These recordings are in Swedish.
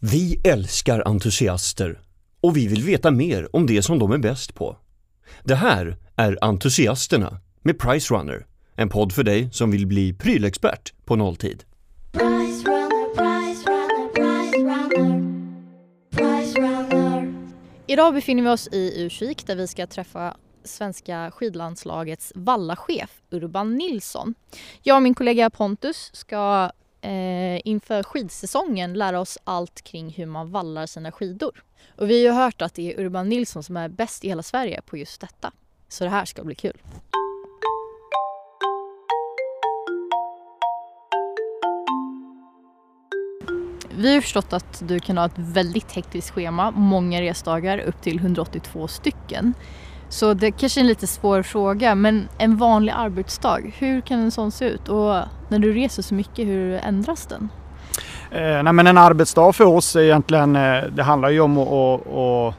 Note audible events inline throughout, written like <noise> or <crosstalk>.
Vi älskar entusiaster och vi vill veta mer om det som de är bäst på. Det här är Entusiasterna med Price Runner, en podd för dig som vill bli prylexpert på nolltid. Price runner, price runner, price runner. Price runner. Idag befinner vi oss i Ursvik där vi ska träffa svenska skidlandslagets vallachef Urban Nilsson. Jag och min kollega Pontus ska eh, inför skidsäsongen lära oss allt kring hur man vallar sina skidor. Och vi har ju hört att det är Urban Nilsson som är bäst i hela Sverige på just detta. Så det här ska bli kul. Vi har förstått att du kan ha ett väldigt hektiskt schema, många resdagar, upp till 182 stycken. Så det kanske är en lite svår fråga, men en vanlig arbetsdag, hur kan en sån se ut? Och när du reser så mycket, hur ändras den? Eh, nej, men en arbetsdag för oss är egentligen, eh, det handlar ju om att, att, att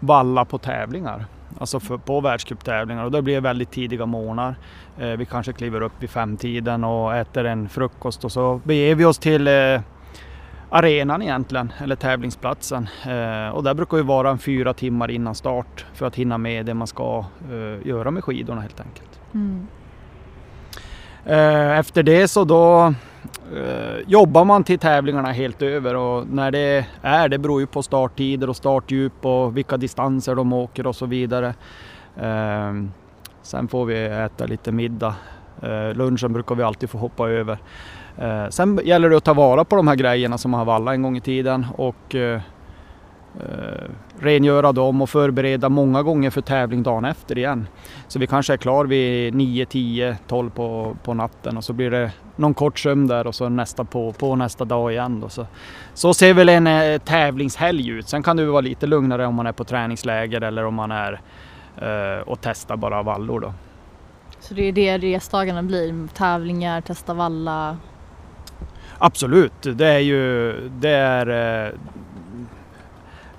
valla på tävlingar. Alltså för, på världscuptävlingar och då blir det väldigt tidiga morgnar. Eh, vi kanske kliver upp vid femtiden och äter en frukost och så beger vi oss till eh, arenan egentligen, eller tävlingsplatsen. Eh, och där brukar vi vara en fyra timmar innan start för att hinna med det man ska eh, göra med skidorna helt enkelt. Mm. Eh, Efter det så då eh, jobbar man till tävlingarna helt över och när det är, det beror ju på starttider och startdjup och vilka distanser de åker och så vidare. Eh, Sen får vi äta lite middag. Eh, Lunchen brukar vi alltid få hoppa över. Eh, Sen gäller det att ta vara på de här grejerna som man har vallat en gång i tiden och eh, eh, rengöra dem och förbereda många gånger för tävling dagen efter igen. Så vi kanske är klar vid 9, 10, 12 på, på natten och så blir det någon kort sömn där och så nästa på, på nästa dag igen. Då. Så, så ser väl en eh, tävlingshelg ut. Sen kan det ju vara lite lugnare om man är på träningsläger eller om man är eh, och testar bara vallor då. Så det är det resdagarna blir, tävlingar, testa valla. Absolut, det är ju det är eh,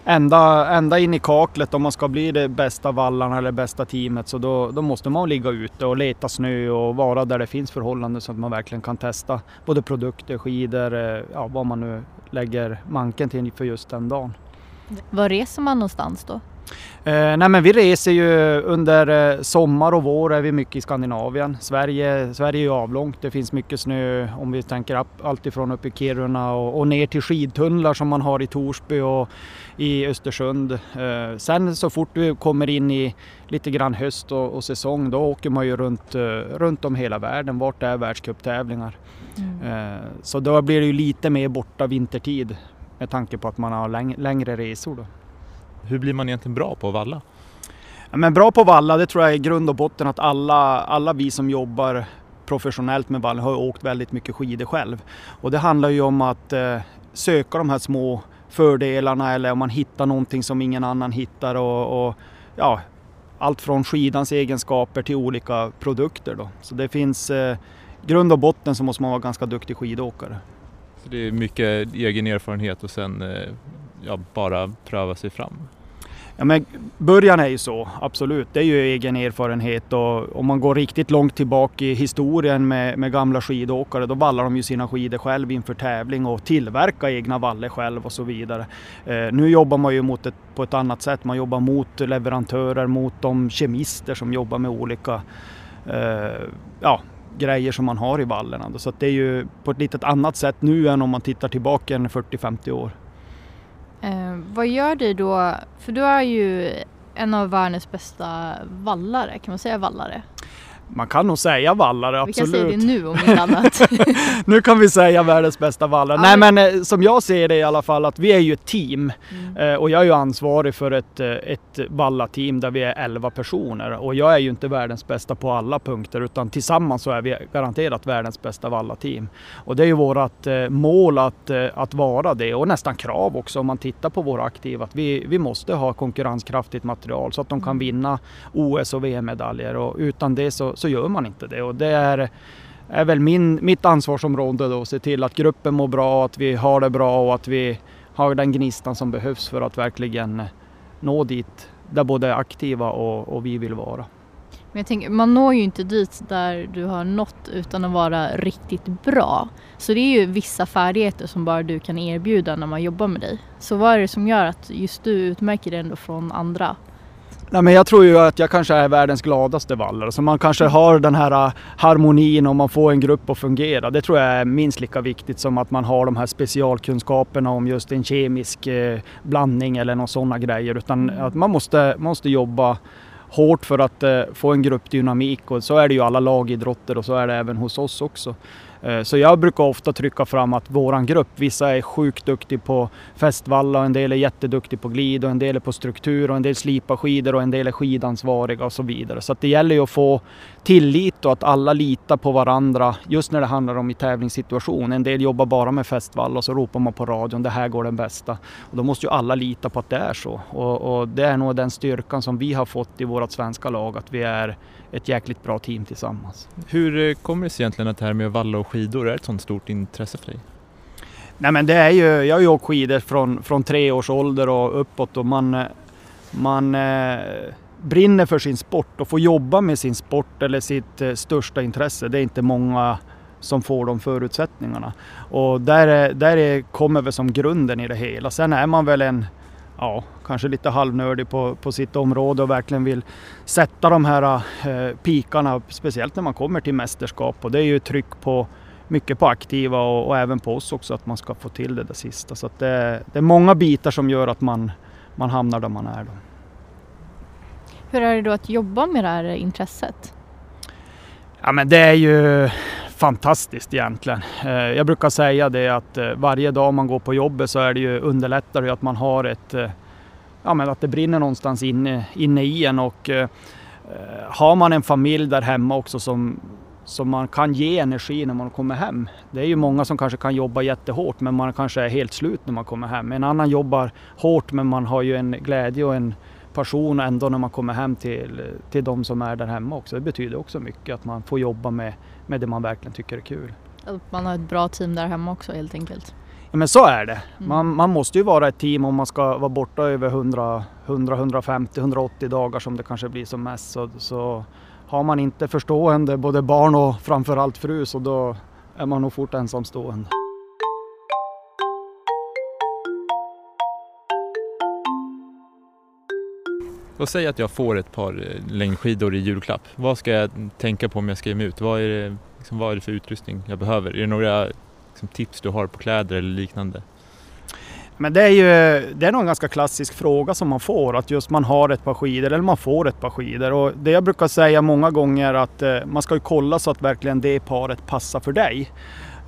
ända, ända in i kaklet om man ska bli det bästa vallarna eller bästa teamet så då, då måste man ligga ute och leta snö och vara där det finns förhållanden så att man verkligen kan testa både produkter, skidor, eh, ja, vad man nu lägger manken till för just den dagen. Var reser man någonstans då? Eh, nej men vi reser ju under eh, sommar och vår är vi mycket i Skandinavien. Sverige, Sverige är ju avlångt, det finns mycket snö om vi tänker upp, allt ifrån upp i Kiruna och, och ner till skidtunnlar som man har i Torsby och i Östersund. Eh, sen så fort vi kommer in i lite grann höst och, och säsong då åker man ju runt, eh, runt om hela världen vart det är världscuptävlingar. Eh, så då blir det ju lite mer borta vintertid med tanke på att man har läng- längre resor. Då. Hur blir man egentligen bra på att valla? Ja, Men bra på valla, det tror jag är i grund och botten att alla, alla vi som jobbar professionellt med valla har åkt väldigt mycket skidor själv. Och det handlar ju om att eh, söka de här små fördelarna eller om man hittar någonting som ingen annan hittar och, och ja, allt från skidans egenskaper till olika produkter då. Så det finns eh, grund och botten så måste man vara ganska duktig skidåkare. Så det är mycket egen erfarenhet och sen eh, ja, bara pröva sig fram. Ja, men början är ju så, absolut. Det är ju egen erfarenhet och om man går riktigt långt tillbaka i historien med, med gamla skidåkare, då vallar de ju sina skidor själv inför tävling och tillverkar egna valler själv och så vidare. Eh, nu jobbar man ju mot ett, på ett annat sätt. Man jobbar mot leverantörer, mot de kemister som jobbar med olika eh, ja, grejer som man har i vallerna. Så att det är ju på ett litet annat sätt nu än om man tittar tillbaka en 40-50 år. Eh, vad gör du då? För du är ju en av världens bästa vallare, kan man säga vallare? Man kan nog säga vallare, Vi kan absolut. säga det nu om inte annat. <laughs> nu kan vi säga världens bästa vallare. Ja, Nej men- eh, som jag ser det i alla fall att vi är ju ett team Mm. eh, och jag är ju ansvarig för ett, eh, ett vallateam där vi är 11 personer och jag är ju inte världens bästa på alla punkter utan tillsammans så är vi garanterat världens bästa vallateam. Och det är ju vårt mål att, att vara det och nästan krav också om man tittar på våra aktiva att vi, vi måste ha konkurrenskraftigt material så att de kan Mm. vinna OS och VM-medaljer och utan det så, så gör man inte det och det är är väl min, mitt ansvarsområde då, att se till att gruppen mår bra, att vi har det bra och att vi har den gnistan som behövs för att verkligen nå dit där både aktiva och, och vi vill vara. Men jag tänker, man når ju inte dit där du har nått utan att vara riktigt bra. Så det är ju vissa färdigheter som bara du kan erbjuda när man jobbar med dig. Så vad är det som gör att just du utmärker dig ändå från andra? Nej, men jag tror ju att jag kanske är världens gladaste vallare. Så man kanske har den här äh, harmonin och man får en grupp att fungera. Det tror jag är minst lika viktigt som att man har de här specialkunskaperna om just en kemisk eh, blandning eller några sådana grejer. Utan att man måste, måste jobba hårt för att eh, få en gruppdynamik och så är det ju alla lagidrotter och så är det även hos oss också. Eh, så jag brukar ofta trycka fram att våran grupp, vissa är sjukt duktig på festvalla, och en del är jätteduktig på glid och en del är på struktur och en del slipar skidor och en del är skidansvariga och så vidare. Så att det gäller ju att få tillit och att alla litar på varandra just när det handlar om i tävlingssituation. En del jobbar bara med festvalla och så ropar man på radion, det här går den bästa. Och då måste ju alla lita på att det är så. Och, och det är nog den styrkan som vi har fått i vårt svenska lag, att vi är ett jäkligt bra team tillsammans. Hur eh, kommer det sig egentligen att det här med att valla och skidor är ett sånt stort intresse för dig? Nej men det är ju, jag har ju åkt skidor från, från tre års ålder och uppåt och man, man eh, brinner för sin sport och får jobba med sin sport eller sitt eh, största intresse. Det är inte många som får de förutsättningarna. Och där, är- där är, kommer väl som grunden i det hela. Sen är man väl en, ja, kanske lite halvnördig på, på sitt område och verkligen vill sätta de här eh, pikarna, speciellt när man kommer till mästerskap. Och det är ju tryck på mycket på aktiva och, och även på oss också att man ska få till det där sista. Så det, det är många bitar som gör att man, man hamnar där man är. Då. Hur är det då att jobba med det här intresset? Ja men det är ju fantastiskt egentligen. Eh, jag brukar säga det att eh, varje dag man går på jobbet så är det ju underlättar det att man har ett, eh, ja men att det brinner någonstans inne, inne i en och har man en familj där hemma också som, som man kan ge energi när man kommer hem. Det är ju många som kanske kan jobba jättehårt men man kanske är helt slut när man kommer hem. En annan jobbar hårt men man har ju en glädje och en passion ändå när man kommer hem till, till de som är där hemma också. Det betyder också mycket att man får jobba med, med det man verkligen tycker är kul. Man har ett bra team där hemma också helt enkelt. Ja, men så är det. Mm. Man, man måste ju vara ett team om man ska vara borta över 100, 100 150, 180 dagar som det kanske blir som mest. Så, så har man inte förstående, både barn och framförallt fru, så då är man nog fort ensamstående. Och säg att jag får ett par eh, längdskidor i julklapp. Vad ska jag tänka på om jag ska ge mig ut? Vad är det, liksom, vad är det för utrustning jag behöver? Är det några liksom, tips du har på kläder eller liknande? Men det är ju det är nog en ganska klassisk fråga som man får, att just man har ett par skidor eller man får ett par skidor. Och det jag brukar säga många gånger att eh, man ska ju kolla så att verkligen det paret passar för dig.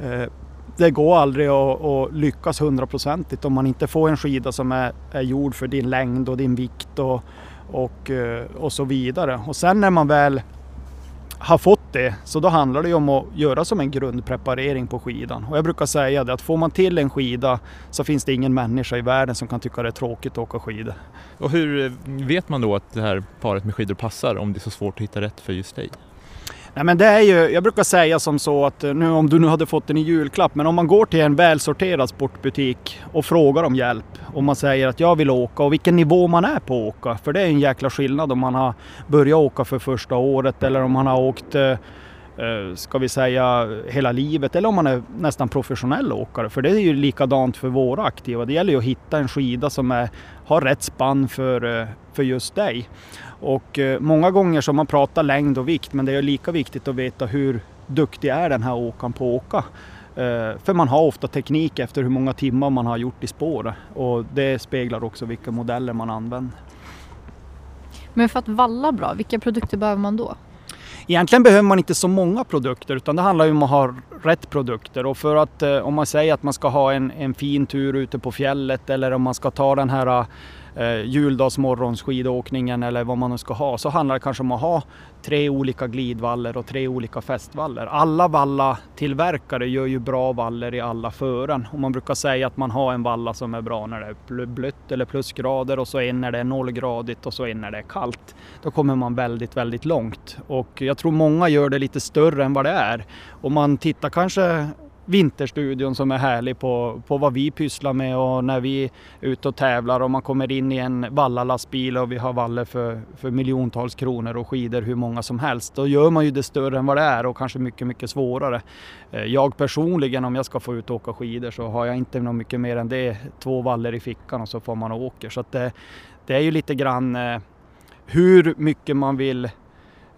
Eh, det går aldrig att, att lyckas hundraprocentigt om man inte får en skida som är, är gjord för din längd och din vikt och, och, eh, och så vidare. Och sen när man väl har fått det, så då handlar det ju om att göra som en grundpreparering på skidan. Och jag brukar säga det att får man till en skida så finns det ingen människa i världen som kan tycka det är tråkigt att åka skidor. Och hur eh, vet man då att det här paret med skidor passar om det är så svårt att hitta rätt för just dig? Nej men det är ju, jag brukar säga som så att eh, nu om du nu hade fått den i julklapp, men om man går till en välsorterad sportbutik och frågar om hjälp och man säger att jag vill åka och vilken nivå man är på att åka. För det är en jäkla skillnad om man har börjat åka för första året eller om man har åkt eh, Eh, ska vi säga hela livet eller om man är nästan professionell åkare. För det är ju likadant för våra aktiva. Det gäller ju att hitta en skida som är, har rätt spann för, eh, för just dig. Och eh, många gånger så man pratar längd och vikt men det är lika viktigt att veta hur duktig är den här åkaren på att åka. För man har ofta teknik efter hur många timmar man har gjort i spåret och det speglar också vilka modeller man använder. Men för att valla bra, vilka produkter behöver man då? Egentligen behöver man inte så många produkter utan det handlar ju om att ha rätt produkter. Och för att eh, om man säger att man ska ha en, en fin tur ute på fjället eller om man ska ta den här eh, juldagsmorgonsskidåkningen eller vad man nu ska ha så handlar det kanske om att ha tre olika glidvaller och tre olika fästvaller. Alla valla-tillverkare gör ju bra valler i alla fören och man brukar säga att man har en valla som är bra när det är blött eller plusgrader och så en när det är nollgradigt och så en när det är kallt. Då kommer man väldigt, väldigt långt och jag tror många gör det lite större än vad det är. Om man tittar kanske vinterstudion som är härlig på, på vad vi pysslar med och när vi är ute och tävlar och man kommer in i en vallalastbil och vi har valler för, för miljontals kronor och skidor hur många som helst. Då gör man ju det större än vad det är och kanske mycket, mycket svårare. Eh, jag personligen om jag ska få ut och åka skidor så har jag inte något mycket mer än det. Två valler i fickan och så får man och åker. Så att det, det är ju lite grann eh, hur mycket man vill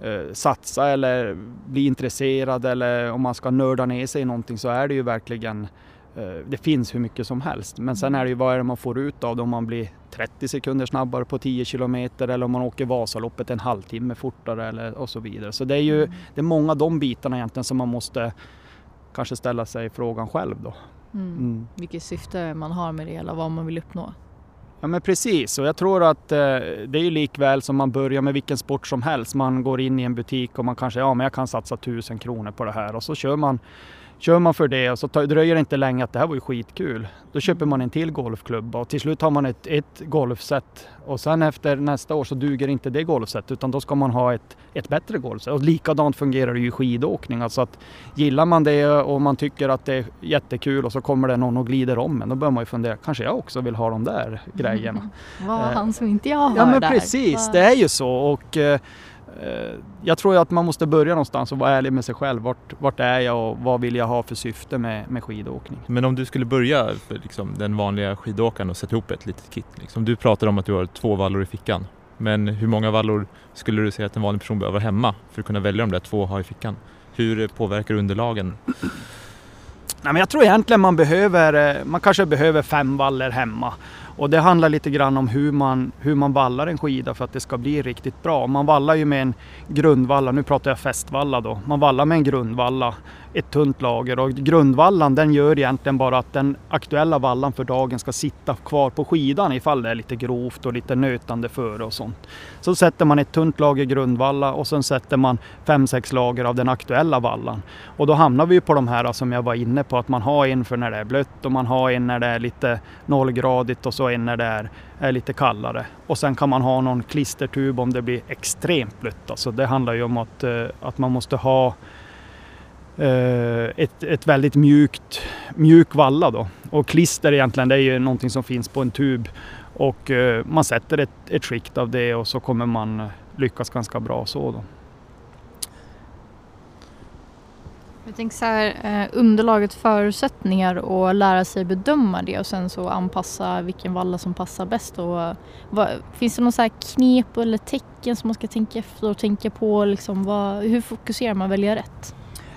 eh, satsa eller bli intresserad eller om man ska nörda ner sig i någonting så är det ju verkligen eh, det finns hur mycket som helst. Men sen är det ju vad är det man får ut av det om man blir 30 sekunder snabbare på 10 kilometer eller om man åker Vasaloppet en halvtimme fortare eller och så vidare. Så det är ju det är många av de bitarna egentligen som man måste kanske ställa sig frågan själv då. Mm. Mm. Vilket syfte man har med det hela, vad man vill uppnå. Ja men precis och jag tror att eh, det är ju likväl som man börjar med vilken sport som helst. Man går in i en butik och man kanske, ja men jag kan satsa tusen kronor på det här och så kör man Kör man för det och så dröjer det inte länge att det här var ju skitkul. Då köper man en till golfklubba och till slut har man ett, ett golfset och sen efter nästa år så duger inte det golfset utan då ska man ha ett, ett bättre golfset. Och likadant fungerar det ju i skidåkning. Alltså att gillar man det och man tycker att det är jättekul och så kommer det någon och glider om en. Då börjar man ju fundera, kanske jag också vill ha de där grejerna. <laughs> Vad Eh, han som inte jag har Ja men där? precis, det är ju så och eh, jag tror att man måste börja någonstans och vara ärlig med sig själv. Vart, vart är jag och vad vill jag ha för syfte med, med skidåkning? Men om du skulle börja liksom, den vanliga skidåkaren och sätta ihop ett litet kit. Liksom. Du pratar om att du har två vallor i fickan. Men hur många vallor skulle du säga att en vanlig person behöver hemma för att kunna välja de där två att ha i fickan? Hur påverkar underlagen? Nej, men jag tror egentligen man behöver, eh, man kanske behöver fem valler hemma. Och det handlar lite grann om hur man, hur man vallar en skida för att det ska bli riktigt bra. Man vallar ju med en grundvalla, nu pratar jag fästvalla då. Man vallar med en grundvalla, ett tunt lager och grundvallan den gör egentligen bara att den aktuella vallan för dagen ska sitta kvar på skidan ifall det är lite grovt och lite nötande före och sånt. Så sätter man ett tunt lager grundvalla och sen sätter man fem sex lager av den aktuella vallan. Och då hamnar vi på de här som jag var inne på, att man har en för när det är blött och man har en när det är lite nollgradigt och så en när det är, är lite kallare. Och sen kan man ha någon klistertub om det blir extremt blött. Alltså det handlar ju om att, eh, att man måste ha eh, ett, ett väldigt mjukt, mjuk valla då. Och klister egentligen, det är ju någonting som finns på en tub. Och eh, man sätter ett, ett skikt av det och så kommer man lyckas ganska bra så då. Jag tänker så här, eh, underlaget förutsättningar och lära sig bedöma det och sen så anpassa vilken valla som passar bäst. Och, vad, finns det någon så här knep eller tecken som man ska tänka efter och tänka på? Liksom, vad, hur fokuserar man välja rätt?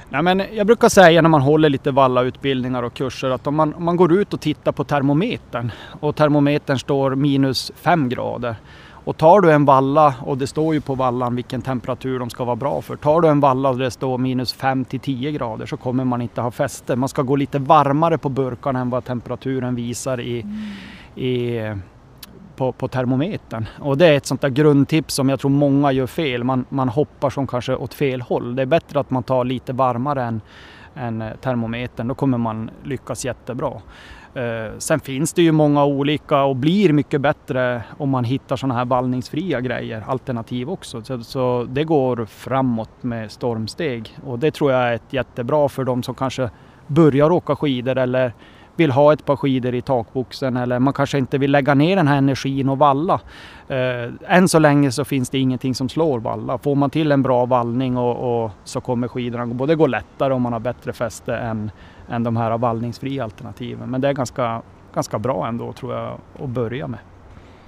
Nej, men jag brukar säga när man håller lite vallautbildningar och kurser att om man, om man går ut och tittar på termometern och termometern står minus 5 grader och tar du en valla och det står ju på vallan vilken temperatur de ska vara bra för. Tar du en valla och det står minus 5 till 10 grader så kommer man inte ha fäste. Man ska gå lite varmare på burkarna än vad temperaturen visar i, i på, på termometern. Och det är ett sånt där grundtips som jag tror många gör fel. Man, man hoppar som kanske åt fel håll. Det är bättre att man tar lite varmare än, än eh, termometern. Då kommer man lyckas jättebra. Eh, sen finns det ju många olika och blir mycket bättre om man hittar sådana här vallningsfria grejer, alternativ också. Så, så det går framåt med stormsteg och det tror jag är ett jättebra för de som kanske börjar åka skidor eller vill ha ett par skidor i takboxen eller man kanske inte vill lägga ner den här energin och valla. Eh, än så länge så finns det ingenting som slår valla. Får man till en bra vallning och, och så kommer skidorna både gå lättare om man har bättre fäste än, än de här vallningsfria alternativen. Men det är ganska, ganska bra ändå tror jag att börja med.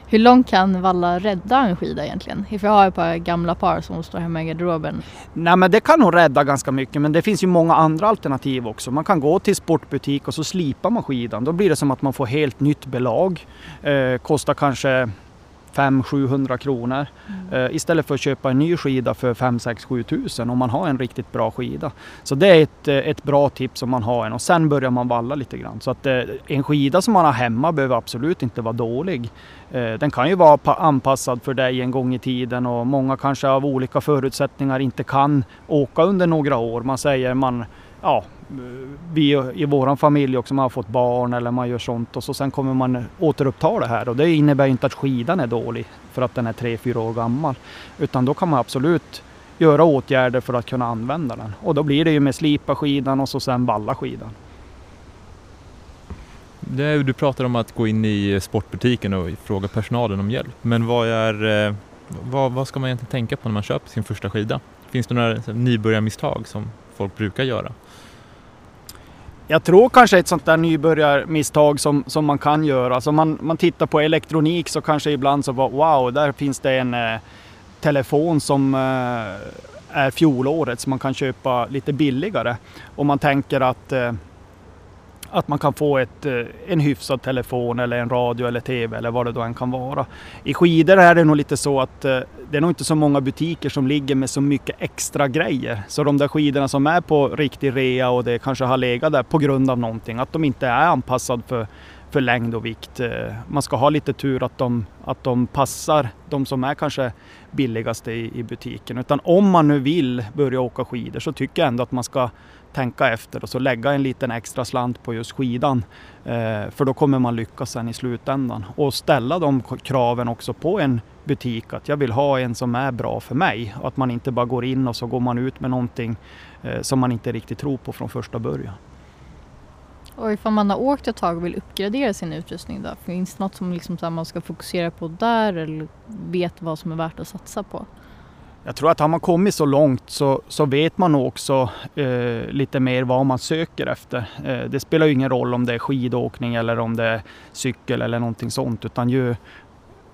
Hur långt kan valla rädda en skida egentligen? För jag har ett par gamla par som står hemma i garderoben. Nej men det kan nog rädda ganska mycket men det finns ju många andra alternativ också. Man kan gå till sportbutik och så slipar man skidan. Då blir det som att man får helt nytt belag. Eh, kostar kanske 500-700 kronor. Eh, istället för att köpa en ny skida för 5 6 7 tusen om man har en riktigt bra skida. Så det är ett, eh, ett bra tips om man har en och sen börjar man valla lite grann. Så att eh, en skida som man har hemma behöver absolut inte vara dålig. Eh, Den kan ju vara pa- anpassad för dig en gång i tiden och många kanske av olika förutsättningar inte kan åka under några år. Man säger man, ja, Eh, vi i våran familj också, man har fått barn eller man gör sånt och så sen kommer man återuppta det här och det innebär inte att skidan är dålig för att den är 3-4 år gammal. Utan då kan man absolut göra åtgärder för att kunna använda den. Och då blir det ju med slipa skidan och så sen valla skidan. Det, du pratar om att gå in i eh, sportbutiken och fråga personalen om hjälp. Men vad, är, eh, vad, vad ska man egentligen tänka på när man köper sin första skida? Finns det några nybörjarmisstag som folk brukar göra? Jag tror kanske ett sånt där nybörjarmisstag som, som man kan göra. Alltså man, man tittar på elektronik så kanske ibland så bara wow, där finns det en eh, telefon som eh, är fjolårets man kan köpa lite billigare. Och man tänker att eh, att man kan få ett, eh, en hyfsad telefon eller en radio eller TV eller vad det då än kan vara. I skidor är det nog lite så att eh, det är nog inte så många butiker som ligger med så mycket extra grejer. Så de där skidorna som är på riktig rea och det kanske har legat där på grund av någonting, att de inte är anpassade för, för längd och vikt. Eh, man ska ha lite tur att de, att de passar de som är kanske billigaste i, i butiken. Utan om man nu vill börja åka skidor så tycker jag ändå att man ska tänka efter och så lägga en liten extra slant på just skidan. Eh, för då kommer man lyckas sen i slutändan. Och ställa de kraven också på en butik att jag vill ha en som är bra för mig. Och att man inte bara går in och så går man ut med någonting eh, som man inte riktigt tror på från första början. Och ifall man har åkt ett tag och vill uppgradera sin utrustning då? Finns det något som liksom så man ska fokusera på där eller vet vad som är värt att satsa på? Jag tror att har man kommit så långt så, så vet man också eh, lite mer vad man söker efter. Eh, det spelar ju ingen roll om det är skidåkning eller om det är cykel eller någonting sånt. Utan ju,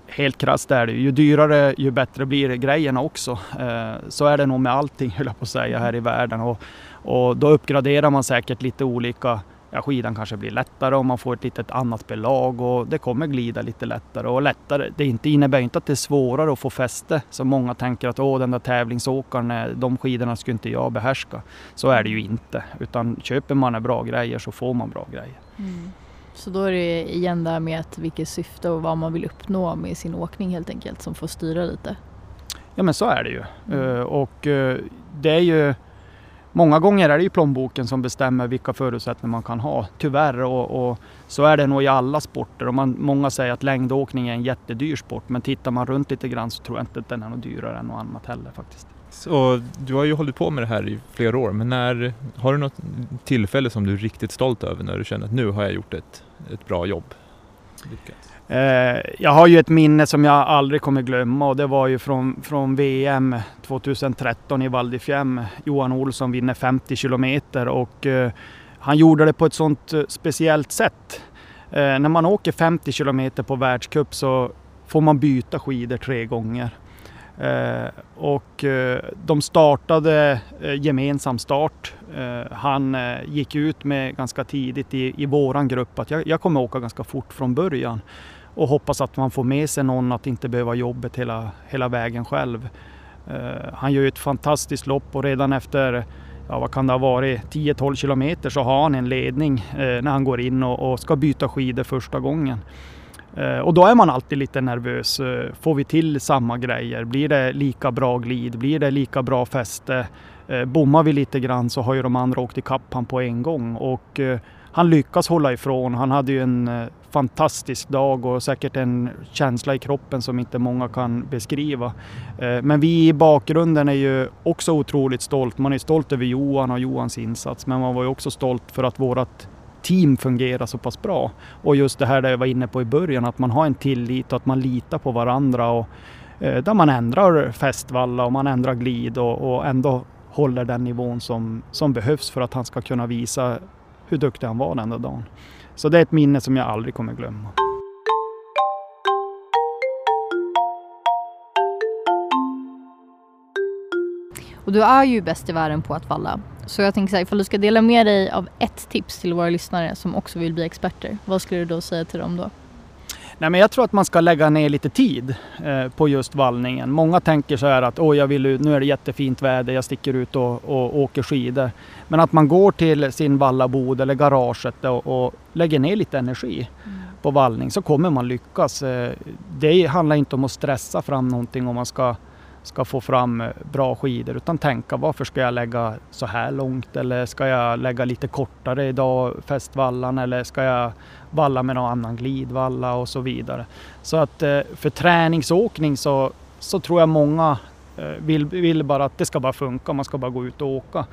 helt krasst är det ju dyrare ju bättre blir grejerna också. Eh, så är det nog med allting <laughs> höll jag på att säga här i världen. Och, och då uppgraderar man säkert lite olika Ja, skidan kanske blir lättare och man får ett litet annat belag och det kommer glida lite lättare och lättare. Det inte, innebär inte att det är svårare att få fäste. Så många tänker att Åh, den där tävlingsåkaren, eh, de skidorna skulle inte jag behärska. Så är det ju inte. Utan köper man bra grejer så får man bra grejer. Så då är det igen där med att vilket syfte och vad man vill uppnå med sin åkning helt enkelt som får styra lite. Ja men så är det ju. Mm. Eh, och eh, det är ju Många gånger är det ju plånboken som bestämmer vilka förutsättningar man kan ha. Tyvärr och, och så är det nog i alla sporter. Och man, många säger att längdåkning är en jättedyr sport men tittar man runt lite grann så tror jag inte att den är något dyrare än något annat heller faktiskt. Så du har ju hållit på med det här i flera år, men när, har du något tillfälle som du är riktigt stolt över när du känner att nu har jag gjort ett, ett bra jobb? Lyckats. Eh, jag har ju ett minne som jag aldrig kommer glömma och det var ju från, från VM 2013 i Val di Fiemme. Johan Olsson vinner 50 kilometer och eh, han gjorde det på ett sånt eh, speciellt sätt. Eh, när man åker 50 kilometer på världscup så får man byta skidor tre gånger. Eh, och eh, de startade eh, gemensam start. Eh, han eh, gick ut med ganska tidigt i, i våran grupp att jag, jag kommer åka ganska fort från början och hoppas att man får med sig någon att inte behöva jobbet hela, hela vägen själv. Eh, han gör ju ett fantastiskt lopp och redan efter ja, vad kan det ha varit, 10-12 kilometer så har han en ledning eh, när han går in och, och ska byta skidor första gången. Eh, och då är man alltid lite nervös. Eh, Får vi till samma grejer? Blir det lika bra glid? Blir det lika bra fäste? Eh, Bommar vi lite grann så har ju de andra åkt ikapp han på en gång. Och eh, han lyckas hålla ifrån. Han hade ju en eh, fantastisk dag och säkert en känsla i kroppen som inte många kan beskriva. Eh, men vi i bakgrunden är ju också otroligt stolt. Man är stolt över Johan och Johans insats, men man var ju också stolt för att vårt team fungerar så pass bra. Och just det här det jag var inne på i början, att man har en tillit och att man litar på varandra. Och, eh, där man ändrar fästvalla och man ändrar glid och, och ändå håller den nivån som, som behövs för att han ska kunna visa hur duktig han var den där dagen. Så det är ett minne som jag aldrig kommer glömma. Och du är ju bäst i världen på att valla. Så jag tänker så här, ifall du ska dela med dig av ett tips till våra lyssnare som också vill bli experter, vad skulle du då säga till dem då? Nej, men jag tror att man ska lägga ner lite tid eh, på just vallningen. Många tänker så här att Åh, jag vill, ut- nu är det jättefint väder, jag sticker ut och, och åker skidor. Men att man går till sin vallabod eller garaget och, och lägger ner lite energi på vallning så kommer man lyckas. Eh, Det handlar inte om att stressa fram någonting om man ska, ska få fram eh, bra skidor utan tänka varför ska jag lägga så här långt eller ska jag lägga lite kortare idag, fästvallan eller ska jag valla med någon annan glidvalla och så vidare. Så att eh, för träningsåkning så, så tror jag många eh, vill, vill bara att det ska bara funka, man ska bara gå ut och åka.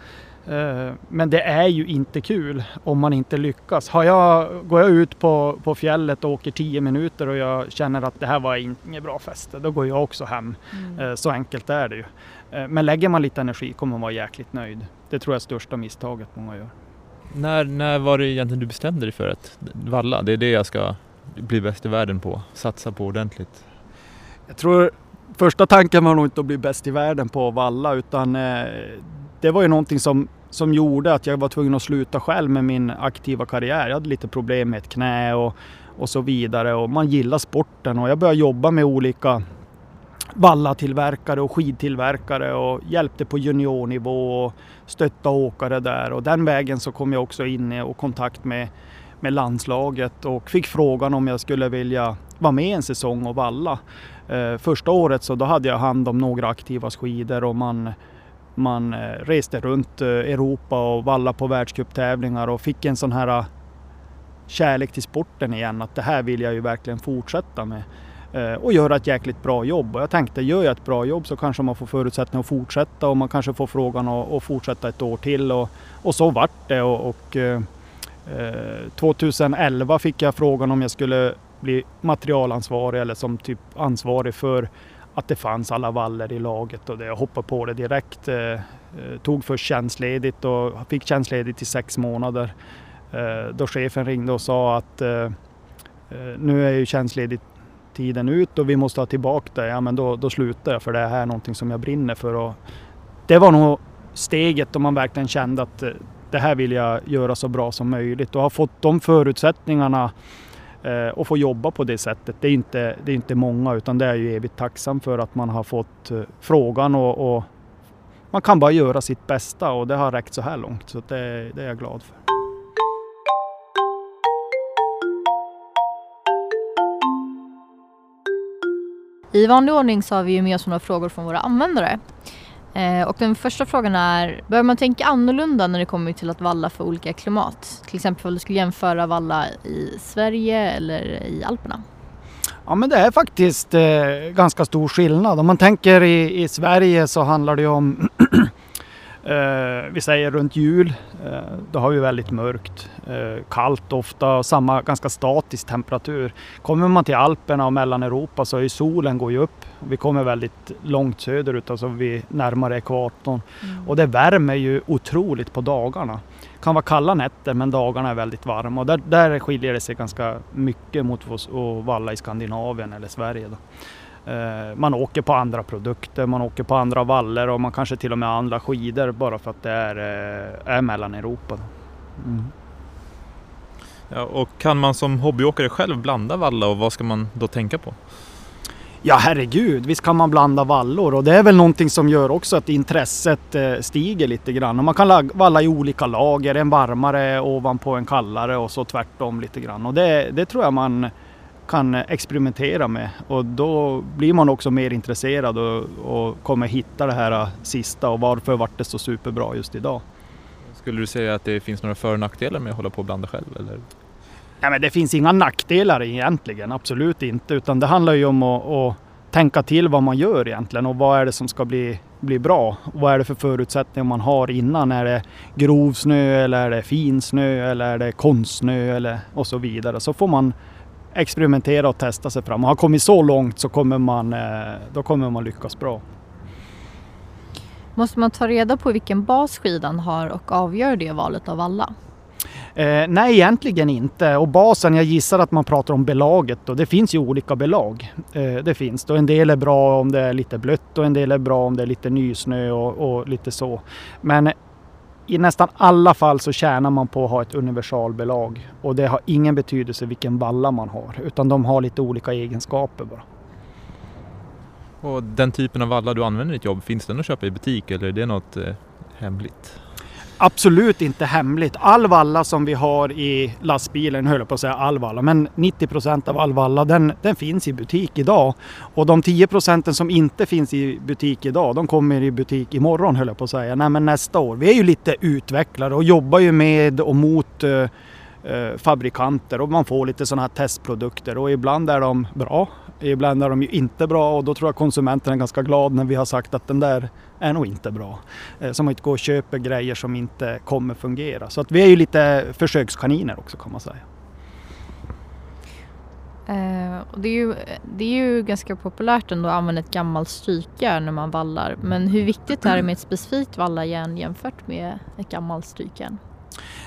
Eh, Men det är ju inte kul om man inte lyckas. Har jag, går jag ut på, på fjället och åker 10 minuter och jag känner att det här var inget bra fäste, då går jag också hem. Mm. Eh, Så enkelt är det ju. Eh, Men lägger man lite energi kommer man vara jäkligt nöjd. Det tror jag är största misstaget många gör. När, när var det egentligen du bestämde dig för att valla, det är det jag ska bli bäst i världen på, satsa på ordentligt? Jag tror första tanken var nog inte att bli bäst i världen på att valla utan eh, det var ju någonting som, som gjorde att jag var tvungen att sluta själv med min aktiva karriär. Jag hade lite problem med ett knä och, och så vidare och man gillar sporten och jag började jobba med olika vallatillverkare och skidtillverkare och hjälpte på juniornivå och stötta åkare där och den vägen så kom jag också in i och kontakt med, med landslaget och fick frågan om jag skulle vilja vara med en säsong och valla. Eh, första året så då hade jag hand om några aktiva skidor och man, man eh, reste runt eh, Europa och vallade på världscuptävlingar och fick en sån här eh, kärlek till sporten igen att det här vill jag ju verkligen fortsätta med och göra ett jäkligt bra jobb. Och jag tänkte, gör jag ett bra jobb så kanske man får förutsättning att fortsätta och man kanske får frågan att, att fortsätta ett år till. Och, och så vart det. Och, och, eh, 2011 fick jag frågan om jag skulle bli materialansvarig eller som typ ansvarig för att det fanns alla valler i laget och det. Jag hoppade på det direkt. Eh, eh, tog först tjänstledigt och fick tjänstledigt i sex månader. Eh, då chefen ringde och sa att eh, eh nu är ju tjänstledigt tiden ut och vi måste ha tillbaka det. Ja men då, då slutar jag för det här är någonting som jag brinner för. Och det var nog steget då man verkligen kände att eh, det här vill jag göra så bra som möjligt och har fått de förutsättningarna eh, och få jobba på det sättet. Det är inte, det är inte många utan det är ju evigt tacksam för att man har fått eh, frågan och, och man kan bara göra sitt bästa och det har räckt så här långt så det, det är jag glad för. I vanlig ordning så har vi ju med oss några frågor från våra användare. Eh, och den första frågan är, bör man tänka annorlunda när det kommer till att valla för olika klimat? Till exempel om du skulle jämföra valla i Sverige eller i Alperna. Ja men det är faktiskt eh, ganska stor skillnad. Om man tänker i, i Sverige så handlar det ju om <clears throat> vi säger runt jul. Eh, då har vi väldigt mörkt, eh, kallt ofta och samma ganska statisk temperatur. Kommer man till Alperna och Mellaneuropa så är solen går ju upp. Vi kommer väldigt långt söderut, alltså vi närmare ekvatorn. Och det värmer ju otroligt på dagarna. Det kan vara kalla nätter men dagarna är väldigt varma och där, där skiljer det sig ganska mycket mot att valla i Skandinavien eller Sverige. Då. Eh, Man åker på andra produkter, man åker på andra valler och man kanske till och med andra skidor bara för att det är, eh, är Mellaneuropa. då. Mm. Ja, och kan man som hobbyåkare själv blanda valla och vad ska man då tänka på? Ja herregud, visst kan man blanda vallor och det är väl någonting som gör också att intresset eh, stiger lite grann. Och man kan valla i olika lager, en varmare ovanpå en kallare och så tvärtom lite grann. Och det, det tror jag man kan experimentera med och då blir man också mer intresserad och, och kommer hitta det här sista och varför vart det så superbra just idag. Skulle du säga att det finns några för och nackdelar med att hålla på och blanda själv? Eller? Ja, men det finns inga nackdelar egentligen, absolut inte. Utan det handlar ju om att, att tänka till vad man gör egentligen och vad är det som ska bli, bli bra. Vad är det för förutsättningar man har innan? Är det grov snö eller är det fin snö eller är det konstsnö eller och så vidare. Så får man experimentera och testa sig fram. Och har kommit så långt så kommer man, eh, då kommer man lyckas bra. Måste man ta reda på vilken bas skidan har och avgör det valet av valla? Eh, nej, egentligen inte. Och basen, jag gissar att man pratar om belaget och det finns ju olika belag. Eh, det finns. Och En del är bra om det är lite blött och en del är bra om det är lite nysnö och, och lite så. Men i nästan alla fall så tjänar man på att ha ett universalbelag och det har ingen betydelse vilken valla man har utan de har lite olika egenskaper bara. Och den typen av valla du använder i ditt jobb, finns den att köpa i butik eller är det något eh, hemligt? Absolut inte hemligt. All valla som vi har i lastbilen, höll jag på att säga all valla, men 90 procent av all valla den, den finns i butik idag. Och de 10 procenten som inte finns i butik idag, de kommer i butik imorgon höll jag på att säga. Nej men nästa år. Vi är ju lite utvecklare och jobbar ju med och mot eh, eh, fabrikanter och man får lite sådana här testprodukter och ibland är de bra ibland är de ju inte bra och då tror jag konsumenten är ganska glad när vi har sagt att den där är nog inte bra. Eh, Så man inte går och köper grejer som inte kommer fungera. Så att vi är ju lite försökskaniner också kan man säga. Eh, och det, är ju, det är ju ganska populärt ändå att använda ett gammalt strykjärn när man vallar. Men hur viktigt är det med ett specifikt vallarjärn jämfört med ett gammalt strykjärn?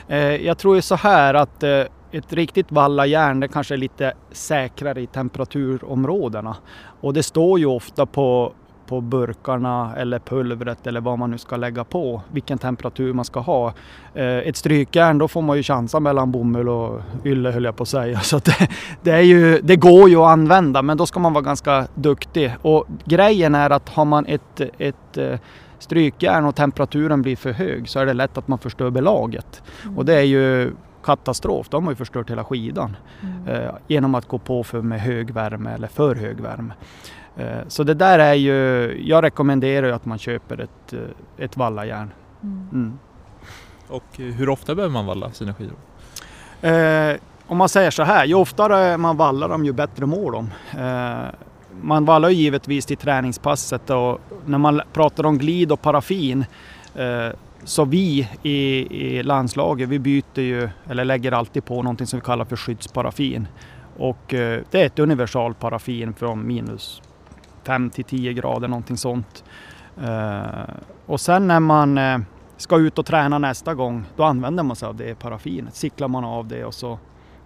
Eh, Jag tror ju så här att eh, ett riktigt vallajärn det kanske är lite säkrare i temperaturområdena. Och det står ju ofta på, på burkarna eller pulvret eller vad man nu ska lägga på, vilken temperatur man ska ha. Eh, ett strykjärn då får man ju chansa mellan bomull och ylle höll jag på att säga. <laughs> Så att det, det, är ju, det går ju att använda men då ska man vara ganska duktig. Och grejen är att har man ett, ett eh, strykjärn och temperaturen blir för hög så är det lätt att man förstör belaget. Och det är ju katastrof, då har ju förstört hela skidan Mm. eh, genom att gå på för med hög värme eller för hög värme. Eh, så det där är ju, jag rekommenderar ju att man köper ett, eh, ett vallajärn. Mm. Mm. Och eh, hur ofta behöver man valla sina skidor? Eh, om man säger så här, ju oftare man vallar dem ju bättre mår de. Eh, man vallar ju givetvis till träningspasset och när man pratar om glid och paraffin eh, så vi i, i landslaget vi byter ju eller lägger alltid på någonting som vi kallar för skyddsparaffin. Och eh, det är ett universalparaffin från minus 5 till 10 grader någonting sånt. Eh, och sen när man eh, ska ut och träna nästa gång, då använder man sig av det paraffinet. Sicklar man av det och så,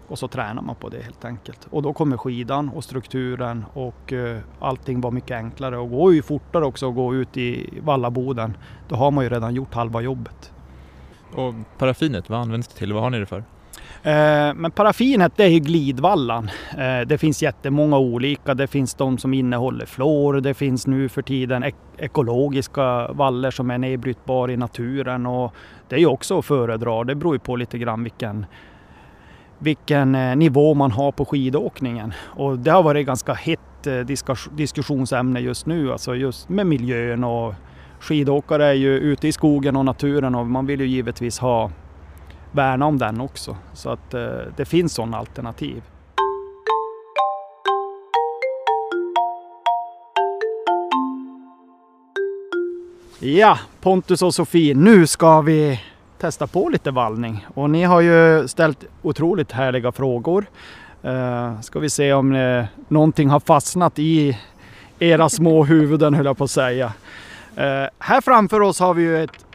och så tränar man på det helt enkelt. Och då kommer skidan och strukturen och eh, allting var mycket enklare och går ju fortare också att gå ut i vallaboden. Då har man ju redan gjort halva jobbet. Och paraffinet, vad används det till? Vad har ni det för? Eh, Men paraffinet det är ju glidvallan. Eh, Det finns jättemånga olika. Det finns de som innehåller fluor. Det finns nu för tiden ek- ekologiska vallor som är nedbrytbara i naturen. Och det är ju också att föredra. Det beror ju på lite grann vilken, vilken eh, nivå man har på skidåkningen. Och det har varit ganska hett eh, diskussionsämne just nu. Alltså just med miljön och skidåkare är ju ute i skogen och naturen och man vill ju givetvis ha värna om den också. Så att eh, det finns sådana alternativ. Ja, Pontus och Sofie, nu ska vi testa på lite vallning. Och ni har ju ställt otroligt härliga frågor. Uh, ska vi se om eh, någonting har fastnat i era små huvuden höll jag på att säga. Eh, här framför oss har vi ju ett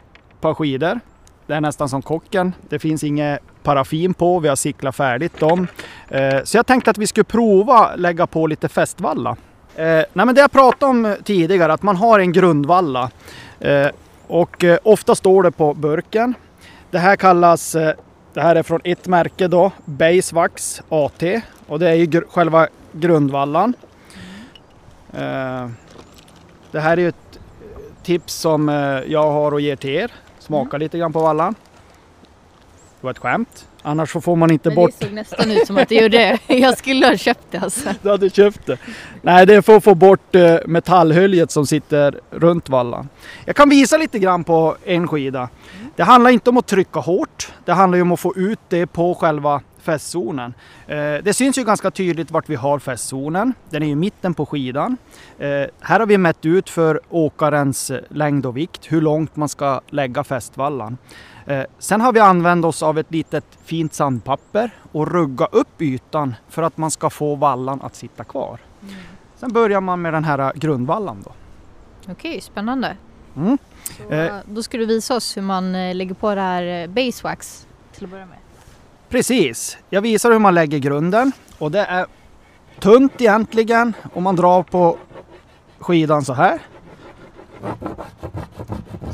par skidor. Det är nästan som kocken. Det finns inget paraffin på. Vi har cyklat färdigt dem. Eh, så jag tänkte att vi skulle prova lägga på lite fästvalla. Eh, nej men det jag pratade om tidigare, att man har en grundvalla. Eh, och eh, ofta står det på burken. Det här kallas, eh, det här är från ett märke då, Basevax AT. Och det är ju gr- själva grundvallan. Eh, det här är ju ett eh, tips som jag har och ger till er. Smaka lite grann på vallan. Det var ett skämt. Annars så får man inte Men bort... det såg nästan ut som att det gjorde det. <laughs> Jag skulle ha köpt det alltså. Du hade köpt det. Nej, det är för att få bort eh, metallhöljet som sitter runt vallan. Jag kan visa lite grann på en skida. Det handlar inte om att trycka hårt. Det handlar ju om att få ut det på själva fästzonen. Eh, det syns ju ganska tydligt vart vi har fästzonen. Den är ju i mitten på skidan. Eh, här har vi mätt ut för åkarens längd och vikt hur långt man ska lägga fästvallan. Eh, sen har vi använt oss av ett litet fint sandpapper och rugga upp ytan för att man ska få vallan att sitta kvar. Sen börjar man med den här grundvallan då. Okej, spännande. Mm. Så, Eh. Då ska du visa oss hur man eh, lägger på det här eh, Basewax till att börja med. Precis, jag visar hur man lägger grunden och det är tunt egentligen om man drar på skidan så här.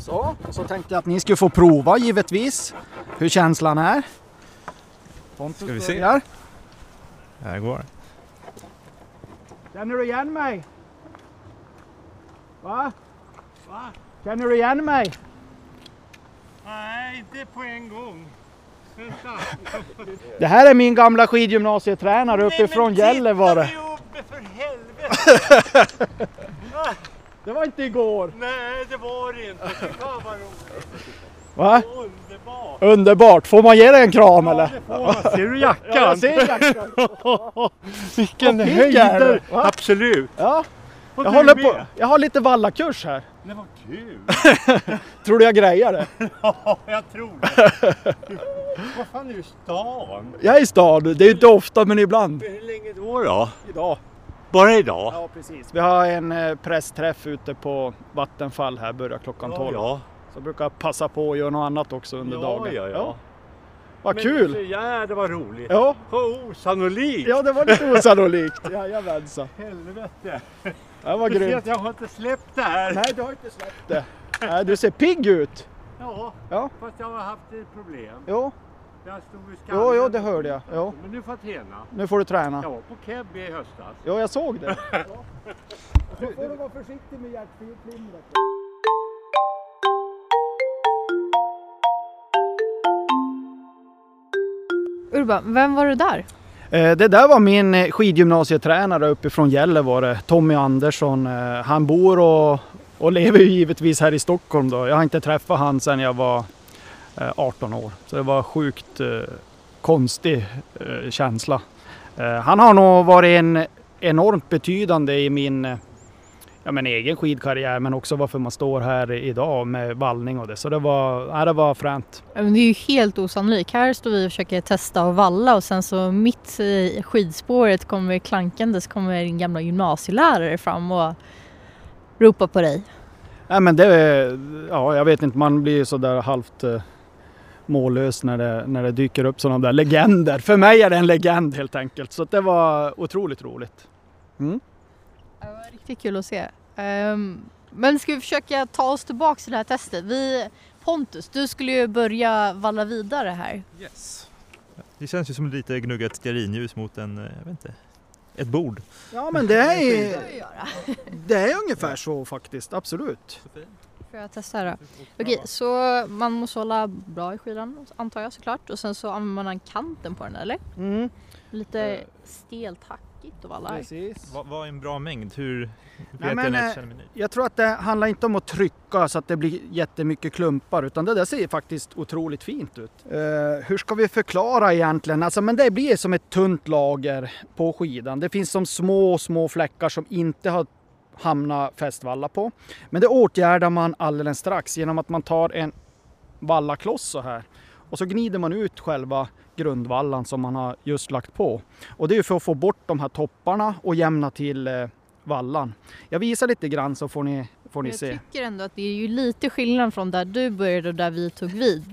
Så, så tänkte jag att ni skulle få prova givetvis hur känslan är. Pontus Ska vi se? börjar. Här går Känner du igen mig? Va? Va? Känner du igen mig? Nej, inte på en gång. Vänta. <laughs> Det här är min gamla skidgymnasietränare uppifrån Gällivare. Nej, men titta uppe för helvete! <laughs> Det var inte igår. Nej, det var det inte. Fy fan vad roligt. Va? Underbart! Underbart! Får man ge dig en kram Ja, eller? man. Ser du jackan? Ja, jag ser jackan. <laughs> Vilken höjder! Absolut! Ja, Och jag håller med. på. Jag har lite vallakurs här. Nej, vad kul! <laughs> Tror du jag grejar det? <laughs> Ja, jag tror det. Vad fan är du i stan? Jag är i stad. Det är inte ofta men ibland. Hur länge då då? Idag. Bara idag? Ja precis. Vi har en eh, pressträff ute på Vattenfall här. Börjar klockan 12. ja. Så jag brukar passa på att göra något annat också under ja, dagen. Ja, ja. Vad Men kul! Ja, det var roligt. Ja. Oh, osannolikt! ja, det var lite osannolikt. <laughs> Jajamensan. Helvete! Det var Du ser grymt. att jag har inte släppt det här. Nej, du har inte släppt det. Nej, du ser pigg ut. Ja, Ja, fast jag har haft ett problem. jo, Jag stod i skallen. jo, jo det hörde jag. Jo. Men nu får jag träna. Nu får du träna. Jag var på Keb i höstas. Jo, jag såg det. <laughs> Ja. Får du vara försiktig med hjärtflimret. Urban, vem var det där? Eh, Det där var min eh, skidgymnasietränare uppifrån Gällivare, Tommy Andersson. Eh, Han bor och, och lever ju givetvis här i Stockholm då. Jag har inte träffat han sedan jag var 18 år. Så det var sjukt eh, konstig eh, känsla. Eh, Han har nog varit en enormt betydande i min eh, ja, men egen skidkarriär men också varför man står här idag med vallning och det. Så det var, ja, det var fränt. Ja, men Det är ju helt osannolikt. Här står vi och försöker testa att valla och sen så mitt i skidspåret kommer klankandes kommer en gamla gymnasielärare fram och ropar på dig. Nej men det, ja jag vet inte, man blir sådär halvt eh, mållös när det, när det dyker upp sådana där legender. För mig är det en legend helt enkelt. Så det var otroligt roligt. Mm. Det var riktigt kul att se. Ehm, men ska vi försöka ta oss tillbaka till det här testet? Vi, Pontus, du skulle ju börja valla vidare här. Yes. Det känns ju som lite gnugga ett stearinljus mot en, eh, jag vet inte, ett bord. Ja men det är, det är ungefär så faktiskt, absolut. Får jag testa då? Okej, så man måste hålla bra i skidan antar jag såklart och sen så använder man kanten på den eller? Mm, Lite stelt hackigt och valla här. precis. Vad, vad är en bra mängd? Hur vet Nej, jag men, när eh, jag mig nöjd? Jag tror att det handlar inte om att trycka så att det blir jättemycket klumpar utan det där ser faktiskt otroligt fint ut. Eh, hur ska vi förklara egentligen? Alltså, men det blir som ett tunt lager på skidan. Det finns som små, små fläckar som inte har hamnat fästvalla på. Men det åtgärdar man alldeles strax genom att man tar en vallakloss så här och så gnider man ut själva grundvallan som man har just lagt på. Och det är för att få bort de här topparna och jämna till eh, vallan. Jag visar lite grann så får ni, får ni Jag se. tycker ändå att det är ju lite skillnad från där du började och där vi tog vid.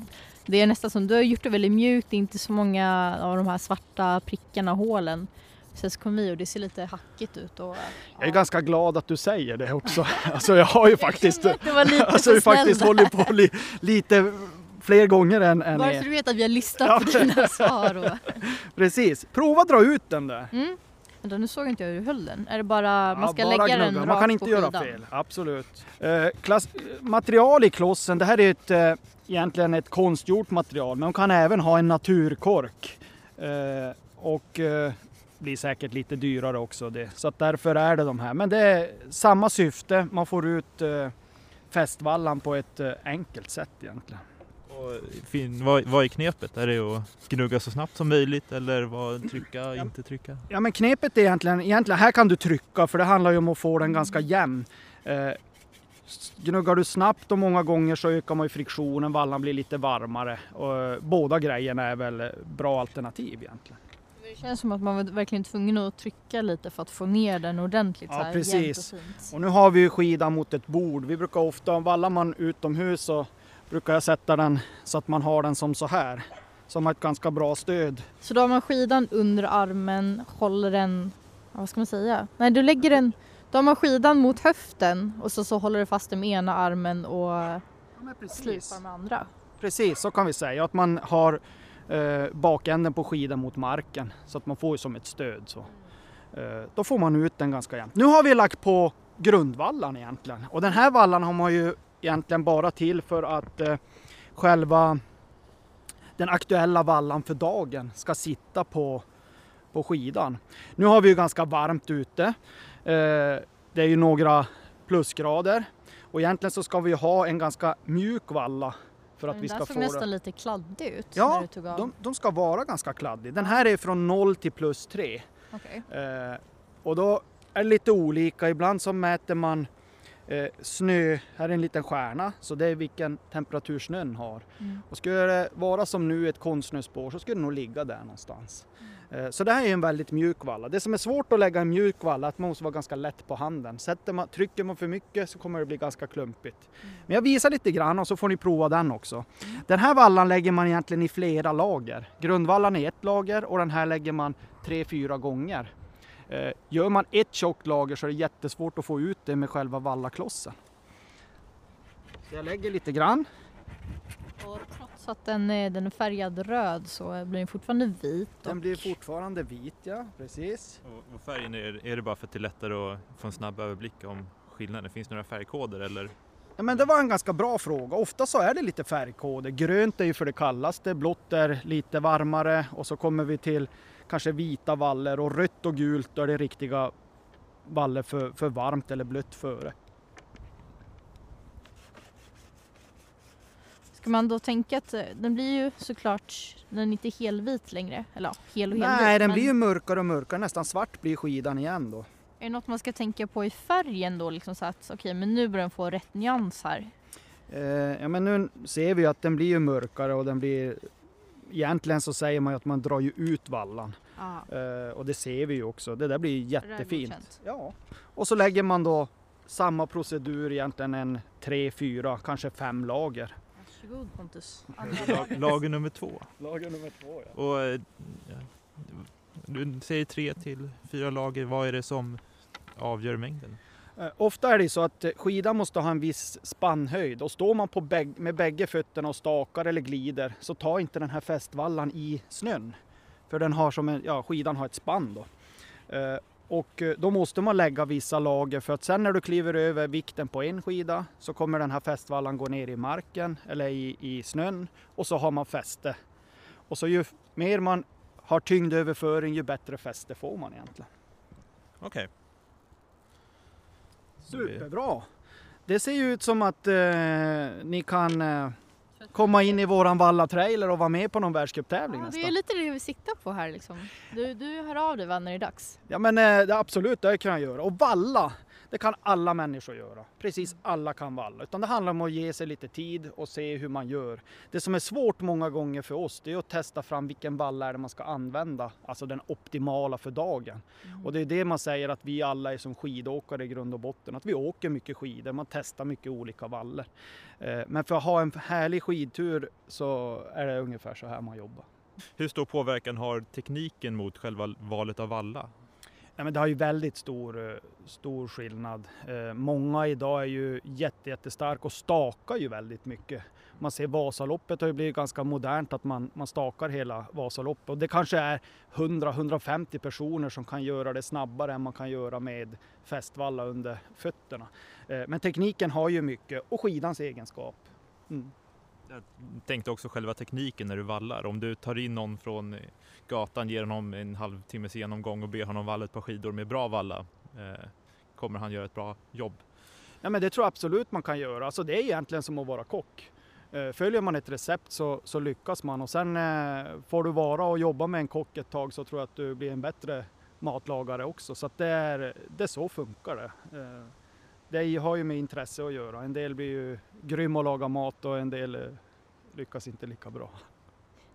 Det är nästan som du har gjort det väldigt mjukt, det är inte så många av de här svarta prickarna och hålen. Sen så kom vi och det ser lite hackigt ut. Och, Jag är ganska glad att du säger det också. <laughs> Alltså jag har ju faktiskt, det var lite alltså, jag faktiskt snäll hållit på li, lite fler gånger än, än Bara så du vet att vi har listat Ja. på dina svar. Och... Precis. Prova dra ut den där. Mm. Vänta, nu såg inte jag hur du höll den. Är det bara, man ska Ja, bara lägga den gnugga. rakt Man kan inte på göra skidan? fel, absolut. Eh, klass, material i klossen, det här är ett, eh, egentligen ett konstgjort material, men man kan även ha en naturkork. Eh, och eh, blir säkert lite dyrare också det. Så att därför är det de här. Men det är samma syfte, man får ut eh, fästvallan på ett eh, enkelt sätt egentligen. Och fin, vad, vad är knepet? Är det att gnugga så snabbt som möjligt eller vad, trycka, inte trycka? Ja men knepet är egentligen, egentligen, här kan du trycka för det handlar ju om att få den ganska jämn. Eh, gnuggar du snabbt och många gånger så ökar man ju friktionen, vallan blir lite varmare. Och, eh, båda grejerna är väl bra alternativ egentligen. Det känns som att man var verkligen tvungen att trycka lite för att få ner den ordentligt. Ja, så här, precis. och fint. Och nu har vi ju skidan mot ett bord. Vi brukar ofta, vallar man utomhus så brukar jag sätta den så att man har den som så här. Som har ett ganska bra stöd. Så då har man skidan under armen, håller den, ja, vad ska man säga? Nej, du lägger den, då har man skidan mot höften och så, så håller du fast den med ena armen och slipar med andra. Precis, så kan vi säga. Att man har eh, bakänden på skidan mot marken så att man får ju som ett stöd. Så. Eh, då får man ut den ganska jämnt. Nu har vi lagt på grundvallan egentligen. Och den här vallan har man ju egentligen bara till för att eh, själva den aktuella vallan för dagen ska sitta på, på skidan. Nu har vi ju ganska varmt ute. Eh, det är ju några plusgrader. Och egentligen så ska vi ha en ganska mjuk valla för att Den vi där ska såg få nästan lite kladdig ut Ja, när du tog av. De, de ska vara ganska kladdiga. Den här är från 0 till plus 3. Okej. Eh, och då är det lite olika. Ibland så mäter man eh, snö, här är en liten stjärna, så det är vilken temperatur snön har. Mm. Och skulle det vara som nu ett konstsnöspår så skulle det nog ligga där någonstans. Eh, så det här är en väldigt mjuk valla. Det som är svårt att lägga en mjuk valla är att man måste vara ganska lätt på handen. Sätter man, trycker man för mycket så kommer det bli ganska klumpigt. Men jag visar lite grann och så får ni prova den också. Den här vallan lägger man egentligen i flera lager. Grundvallan är ett lager och den här lägger man tre, fyra gånger. Eh, Gör man ett tjockt lager så är det jättesvårt att få ut det med själva vallaklossen. Så jag lägger lite grann. Trots att den är, den är färgad röd så blir den fortfarande vit. Den och- blir fortfarande vit, ja precis. Och, och färgen, är, är det bara för att det är lättare att få en snabb överblick om skillnaden? Finns det några färgkoder eller? Ja, men det var en ganska bra fråga. Ofta så är det lite färgkoder. Grönt är ju för det kallaste, blått är lite varmare och så kommer vi till kanske vita valler och rött och gult då är det riktiga valler för, för varmt eller blött före. Ska man då tänka att eh, den blir ju såklart, den är inte helvit längre. Eller ja, hel och helvit. Nej, den men blir ju mörkare och mörkare. Nästan svart blir skidan igen då. Är det något man ska tänka på i färgen då? Liksom så att okej, men nu börjar den få rätt nyans här. Eh, ja, men nu ser vi ju att den blir ju mörkare och den blir... Egentligen så säger man ju att man drar ju ut vallan. Ah, Eh, och det ser vi ju också. Det där blir jättefint. Ja. Och så lägger man då samma procedur egentligen en tre, fyra, kanske fem lager. Varsågod Pontus. <laughs> Lag, lager nummer två. Lager nummer två ja. Och, eh, ja, du säger tre till fyra lager, vad är det som avgör mängden? Eh, ofta är det så att eh, skidan måste ha en viss spannhöjd och står man på bäg- med bägge fötterna och stakar eller glider så tar inte den här fästvallan i snön. För den har som en, ja, skidan har ett spann då. Och eh, då måste man lägga vissa lager för att sen när du kliver över vikten på en skida så kommer den här fästvallan gå ner i marken eller i, i snön och så har man fäste. Och så ju mer man har tyngdöverföring ju bättre fäste får man egentligen. Okej. Superbra! Det ser ju ut som att eh, ni kan eh, komma in i våran Valla-trailer och vara med på någon världscuptävling Ja, det är lite det vi siktar på här liksom. Du, du hör av dig va, när det är dags. Ja men eh, absolut, det kan jag göra. Och valla, det kan alla människor göra. Precis alla kan valla. Utan det handlar om att ge sig lite tid och se hur man gör. Det som är svårt många gånger för oss, det är att testa fram vilken valla är det man ska använda. Alltså den optimala för dagen. Och det är det man säger att vi alla är som skidåkare i grund och botten. Att vi åker mycket skidor, man testar mycket olika vallor. Eh, Men för att ha en härlig skidtur så är det ungefär så här man jobbar. Hur stor påverkan har tekniken mot själva valet av valla? Nej, men det har ju väldigt stor, eh, stor skillnad. Eh, många idag är ju jätte, jättestark och stakar ju väldigt mycket. Man ser Vasaloppet har ju blivit ganska modernt att man, man stakar hela Vasaloppet. Och det kanske är 100-150 personer som kan göra det snabbare än man kan göra med fästvalla under fötterna. Eh, men tekniken har ju mycket och skidans egenskap. Mm. Jag tänkte också själva tekniken när du vallar. Om du tar in någon från eh, gatan, ger honom en halvtimmes genomgång och ber honom valla ett par skidor med bra valla, eh, kommer han göra ett bra jobb? Ja, men det tror jag absolut man kan göra. Alltså, det är egentligen som att vara kock. Eh, följer man ett recept så, så lyckas man och sen eh, får du vara och jobba med en kock ett tag så tror jag att du blir en bättre matlagare också. Så att det, är, det är så funkar det. Eh, Det har ju med intresse att göra. En del blir ju grym att laga mat och en del eh, lyckas inte lika bra.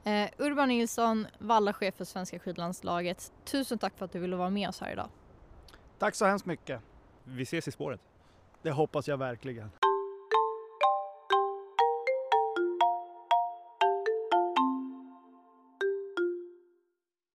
Eh, Urban Nilsson, vallachef för svenska skidlandslaget. Tusen tack för att du ville vara med oss här idag. Tack så hemskt mycket. Vi ses i spåret. Det hoppas jag verkligen.